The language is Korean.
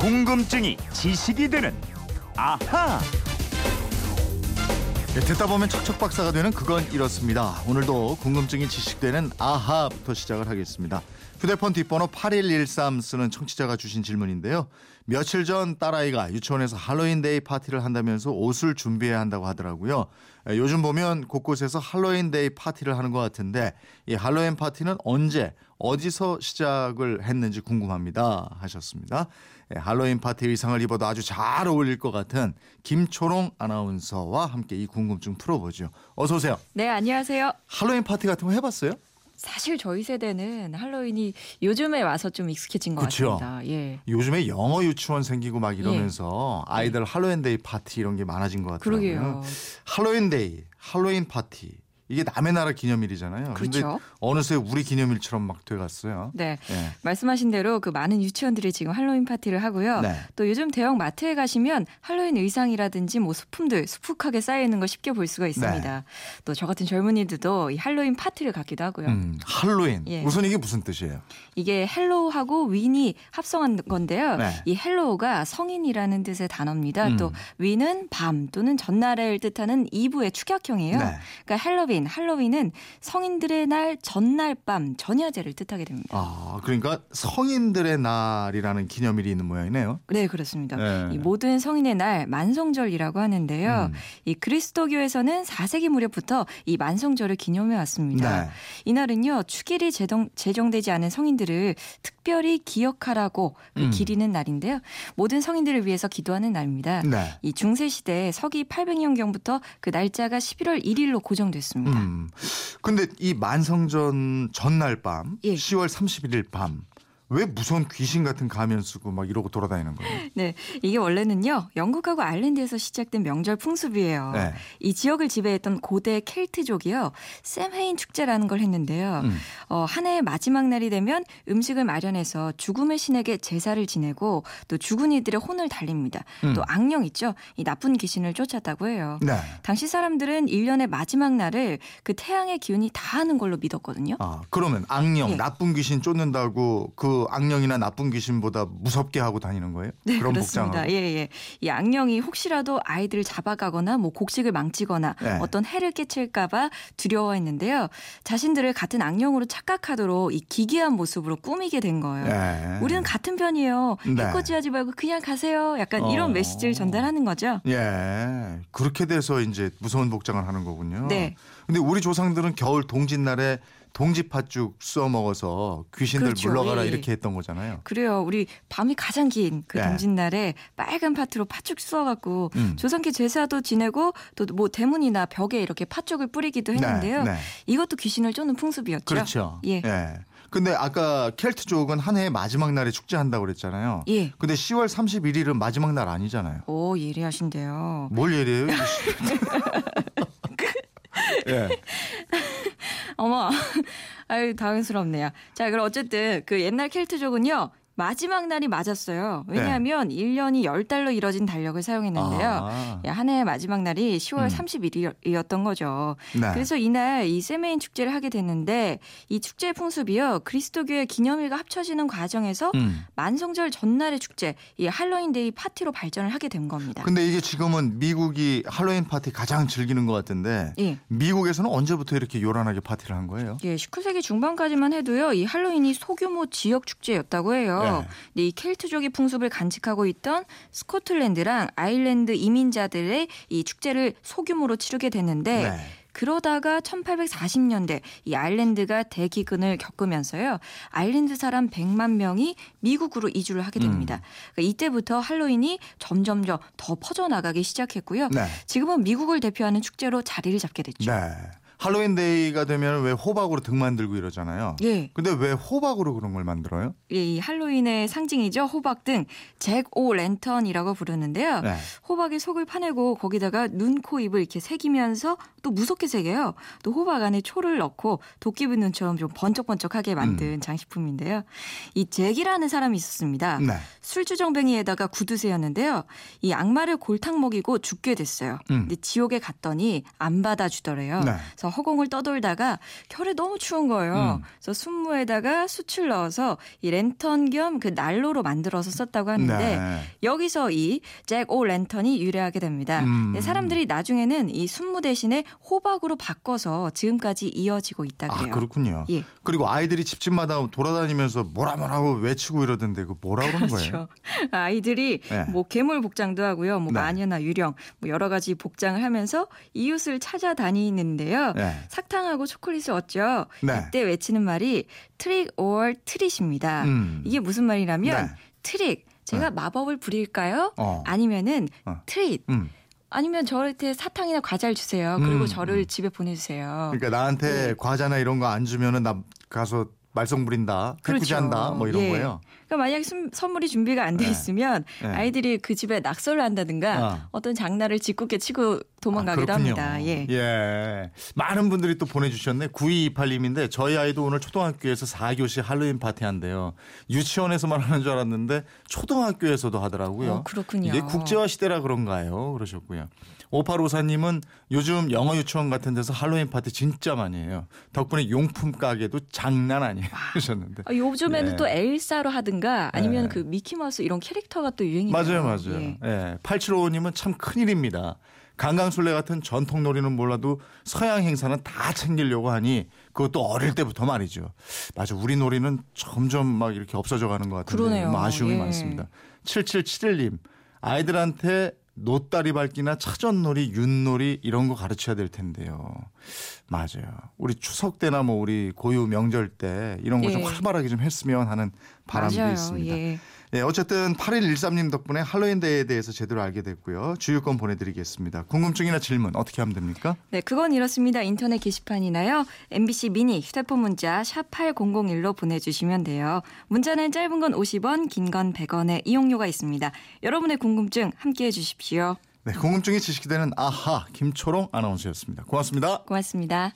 궁금증이 지식이 되는 아하. 네, 듣다 보면 척척 박사가 되는 그건 이렇습니다. 오늘도 궁금증이 지식되는 아하부터 시작을 하겠습니다. 휴대폰 뒷번호 8113 쓰는 청취자가 주신 질문인데요. 며칠 전 딸아이가 유치원에서 할로윈데이 파티를 한다면서 옷을 준비해야 한다고 하더라고요. 에, 요즘 보면 곳곳에서 할로윈데이 파티를 하는 것 같은데 이 할로윈 파티는 언제 어디서 시작을 했는지 궁금합니다 하셨습니다. 예, 할로윈 파티 의상을 입어도 아주 잘 어울릴 것 같은 김초롱 아나운서와 함께 이 궁금증 풀어보죠. 어서 오세요. 네, 안녕하세요. 할로윈 파티 같은 거 해봤어요? 사실 저희 세대는 할로윈이 요즘에 와서 좀 익숙해진 것 그쵸. 같습니다. 예. 요즘에 영어 유치원 생기고 막 이러면서 아이들 할로윈데이 파티 이런 게 많아진 것 같아요. 그러게요. 할로윈데이, 할로윈 파티 이게 남의 나라 기념일이잖아요. 근데 그렇죠. 어느새 우리 기념일처럼 막 돼갔어요. 네. 예. 말씀하신 대로 그 많은 유치원들이 지금 할로윈 파티를 하고요. 네. 또 요즘 대형 마트에 가시면 할로윈 의상이라든지 뭐 소품들 수북하게 쌓여 있는 거 쉽게 볼 수가 있습니다. 또저 같은 젊은이들도 이 할로윈 파티를 갖기도 하고요. 음, 할로윈. 예. 우선 이게 무슨 뜻이에요? 이게 hallow하고 een이 합성한 건데요. 네. 이 hallow가 성인이라는 뜻의 단어입니다. 음. 또 윈은 밤 또는 전날을 뜻하는 이브의 축약형이에요. 네. 그러니까 헬로윈, 할로윈은 성인들의 날 전날 밤 전야제를 뜻하게 됩니다. 아, 그러니까 성인들의 날이라는 기념일이 있는 모양이네요. 네, 그렇습니다. 네. 이 모든 성인의 날 만성절이라고 하는데요. 음. 이 그리스도교에서는 4세기 무렵부터 이 만성절을 기념해 왔습니다. 네. 이날은요 축일이 제정, 제정되지 않은 성인들을 특별히 기억하라고 그 음. 기리는 날인데요. 모든 성인들을 위해서 기도하는 날입니다. 네. 이 중세 시대 서기 800년경부터 그 날짜가 11월 1일로 고정됐습니다. 음. 근데 이 만성전 전날 밤, 예. 10월 31일 밤, 왜 무서운 귀신 같은 가면 쓰고 막 이러고 돌아다니는 거예요? 네, 이게 원래는요 영국하고 아일랜드에서 시작된 명절 풍습이에요. 네. 이 지역을 지배했던 고대 켈트족이요 샘헤인 축제라는 걸 했는데요. 음. 어, 한 해의 마지막 날이 되면 음식을 마련해서 죽음의 신에게 제사를 지내고 또 죽은 이들의 혼을 달립니다. 음. 또 악령 있죠, 이 나쁜 귀신을 쫓았다고 해요. 네. 당시 사람들은 1년의 마지막 날을 그 태양의 기운이 다 하는 걸로 믿었거든요. 아, 그러면 악령, 예. 나쁜 귀신 쫓는다고 그 악령이나 나쁜 귀신보다 무섭게 하고 다니는 거예요? 네, 그런 그렇습니다. 복장하고. 예, 예. 이 악령이 혹시라도 아이들을 잡아가거나 뭐 곡식을 망치거나 네. 어떤 해를 끼칠까 봐 두려워했는데요. 자신들을 같은 악령으로 착각하도록 이 기괴한 모습으로 꾸미게 된 거예요. 예. 우리는 같은 편이에요. 네. 해코지하지 말고 그냥 가세요. 약간 어. 이런 메시지를 전달하는 거죠. 예. 그렇게 돼서 이제 무서운 복장을 하는 거군요. 네. 근데 우리 조상들은 겨울 동짓날에 동지팥죽 써 먹어서 귀신들 그렇죠. 물러가라 예, 예. 이렇게 했던 거잖아요. 그래요. 우리 밤이 가장 긴그 네. 동짓날에 빨간 팥으로 팥죽 쏘아갖고 음. 조상께 제사도 지내고 또 뭐 대문이나 벽에 이렇게 팥죽을 뿌리기도 했는데요. 네, 네. 이것도 귀신을 쫓는 풍습이었죠. 그렇죠. 예. 근데 아까 켈트족은 한 해의 마지막 날에 축제한다고 그랬잖아요. 예. 근데 10월 31일은 마지막 날 아니잖아요. 오 예리하신데요. 뭘 예래요? 예. 어머, 아유 당황스럽네요. 자, 그럼 어쨌든 그 옛날 켈트족은요. 마지막 날이 맞았어요. 왜냐하면 1년이 10달로 이뤄진 달력을 사용했는데요. 네. 아. 야, 한 해의 마지막 날이 10월 음. 30일이었던 거죠. 네. 그래서 이날 이 세메인 축제를 하게 됐는데 이 축제 풍습이요. 그리스도교의 기념일과 합쳐지는 과정에서 음. 만성절 전날의 축제, 이 할로윈데이 파티로 발전을 하게 된 겁니다. 근데 이게 지금은 미국이 할로윈 파티 가장 즐기는 것 같은데 예. 미국에서는 언제부터 이렇게 요란하게 파티를 한 거예요? 예, 19세기 중반까지만 해도요, 이 할로윈이 소규모 지역 축제였다고 해요. 네. 근데 이 켈트족의 풍습을 간직하고 있던 스코틀랜드랑 아일랜드 이민자들의 이 축제를 소규모로 치르게 됐는데, 네. 그러다가 1840년대 이 아일랜드가 대기근을 겪으면서요. 아일랜드 사람 100만 명이 미국으로 이주를 하게 됩니다. 그러니까 이때부터 할로윈이 점점점 더 퍼져나가기 시작했고요. 네. 지금은 미국을 대표하는 축제로 자리를 잡게 됐죠. 네. 할로윈 데이가 되면 왜 호박으로 등 만들고 이러잖아요. 예. 근데 왜 호박으로 그런 걸 만들어요? 이 할로윈의 상징이죠. 호박 등 jack-o'-lantern이라고 부르는데요. 네. 호박에 속을 파내고 거기다가 눈, 코, 입을 이렇게 새기면서 또 무섭게 새겨요. 또 호박 안에 초를 넣고 도깨비 눈처럼 좀 번쩍번쩍하게 만든 장식품인데요. 이 잭이라는 사람이 있었습니다. 네. 술주정뱅이에다가 구두쇠였는데요. 이 악마를 골탕 먹이고 죽게 됐어요. 음. 근데 지옥에 갔더니 안 받아주더래요. 네. 그래서 허공을 떠돌다가 겨울에 너무 추운 거예요. 음. 그래서 순무에다가 숯을 넣어서 이 랜턴 겸 그 난로로 만들어서 썼다고 하는데 네. 여기서 이 잭 오 랜턴이 유래하게 됩니다. 음. 네, 사람들이 나중에는 이 순무 대신에 호박으로 바꿔서 지금까지 이어지고 있다 아 그래요. 그렇군요. 예. 그리고 아이들이 집집마다 돌아다니면서 뭐라 뭐라고 외치고 이러던데 그 뭐라 그러는 거예요? 그렇죠. 아이들이 네. 뭐 괴물 복장도 하고요. 뭐 네. 마녀나 유령 뭐 여러 가지 복장을 하면서 이웃을 찾아다니는데요. 네. 사탕하고 초콜릿을 얻죠. 네. 이때 외치는 말이 트릭 or 트릿입니다. 음. 이게 무슨 말이냐면 네. 트릭 제가 네. 마법을 부릴까요? 어. 아니면은 어. treat 음. 아니면 저한테 사탕이나 과자를 주세요. 그리고 음, 저를 음. 집에 보내주세요. 그러니까 나한테 네. 과자나 이런 거 안 주면은 나 가서 말썽 부린다, 그렇죠. 해코지한다, 뭐 이런 예. 거예요. 그러니까 만약에 선- 선물이 준비가 안돼 네. 있으면 네. 아이들이 그 집에 낙서를 한다든가 어. 어떤 장난을 짓궂게 치고 도망가기도 아. 합니다. 예. 예. 많은 분들이 또 보내주셨네. 9228님인데 저희 아이도 오늘 초등학교에서 4교시 할로윈 파티 한대요. 유치원에서만 하는 줄 알았는데 초등학교에서도 하더라고요. 어, 그렇군요. 이게 국제화 시대라 그런가요? 그러셨고요. 5854님은 요즘 영어 유치원 같은 데서 할로윈 파티 진짜 많이 해요. 덕분에 용품 가게도 장난 아니에요. 그러셨는데. 아, 요즘에는 예. 또 엘사로 하든가 아니면 네. 그 미키마우스 이런 캐릭터가 또 유행이에요. 맞아요, 맞아요. 예. 예. 8755님은 참 큰일입니다. 강강술래 같은 전통 놀이는 몰라도 서양 행사는 다 챙기려고 하니 그것도 어릴 때부터 말이죠. 맞아. 우리 놀이는 점점 막 이렇게 없어져 가는 것 같은데 그러네요. 좀 아쉬움이 예. 많습니다. 7771님. 아이들한테 노다리 밟기나 차전놀이, 윷놀이 이런 거 가르쳐야 될 텐데요. 맞아요. 우리 추석 때나 뭐 우리 고유 명절 때 이런 거좀 예. 활발하게 좀 했으면 하는 바람도 맞아요. 있습니다. 예. 네, 어쨌든 8113님 덕분에 할로윈데이에 대해서 제대로 알게 됐고요. 주유권 보내드리겠습니다. 궁금증이나 질문 어떻게 하면 됩니까? 네, 그건 이렇습니다. 인터넷 게시판이나요. MBC 미니 휴대폰 문자 샵 8001로 보내주시면 돼요. 문자는 짧은 건 50원, 긴 건 100원의 이용료가 있습니다. 여러분의 궁금증 함께해 주십시오. 네, 궁금증이 지식이 되는 아하 김초롱 아나운서였습니다. 고맙습니다. 고맙습니다.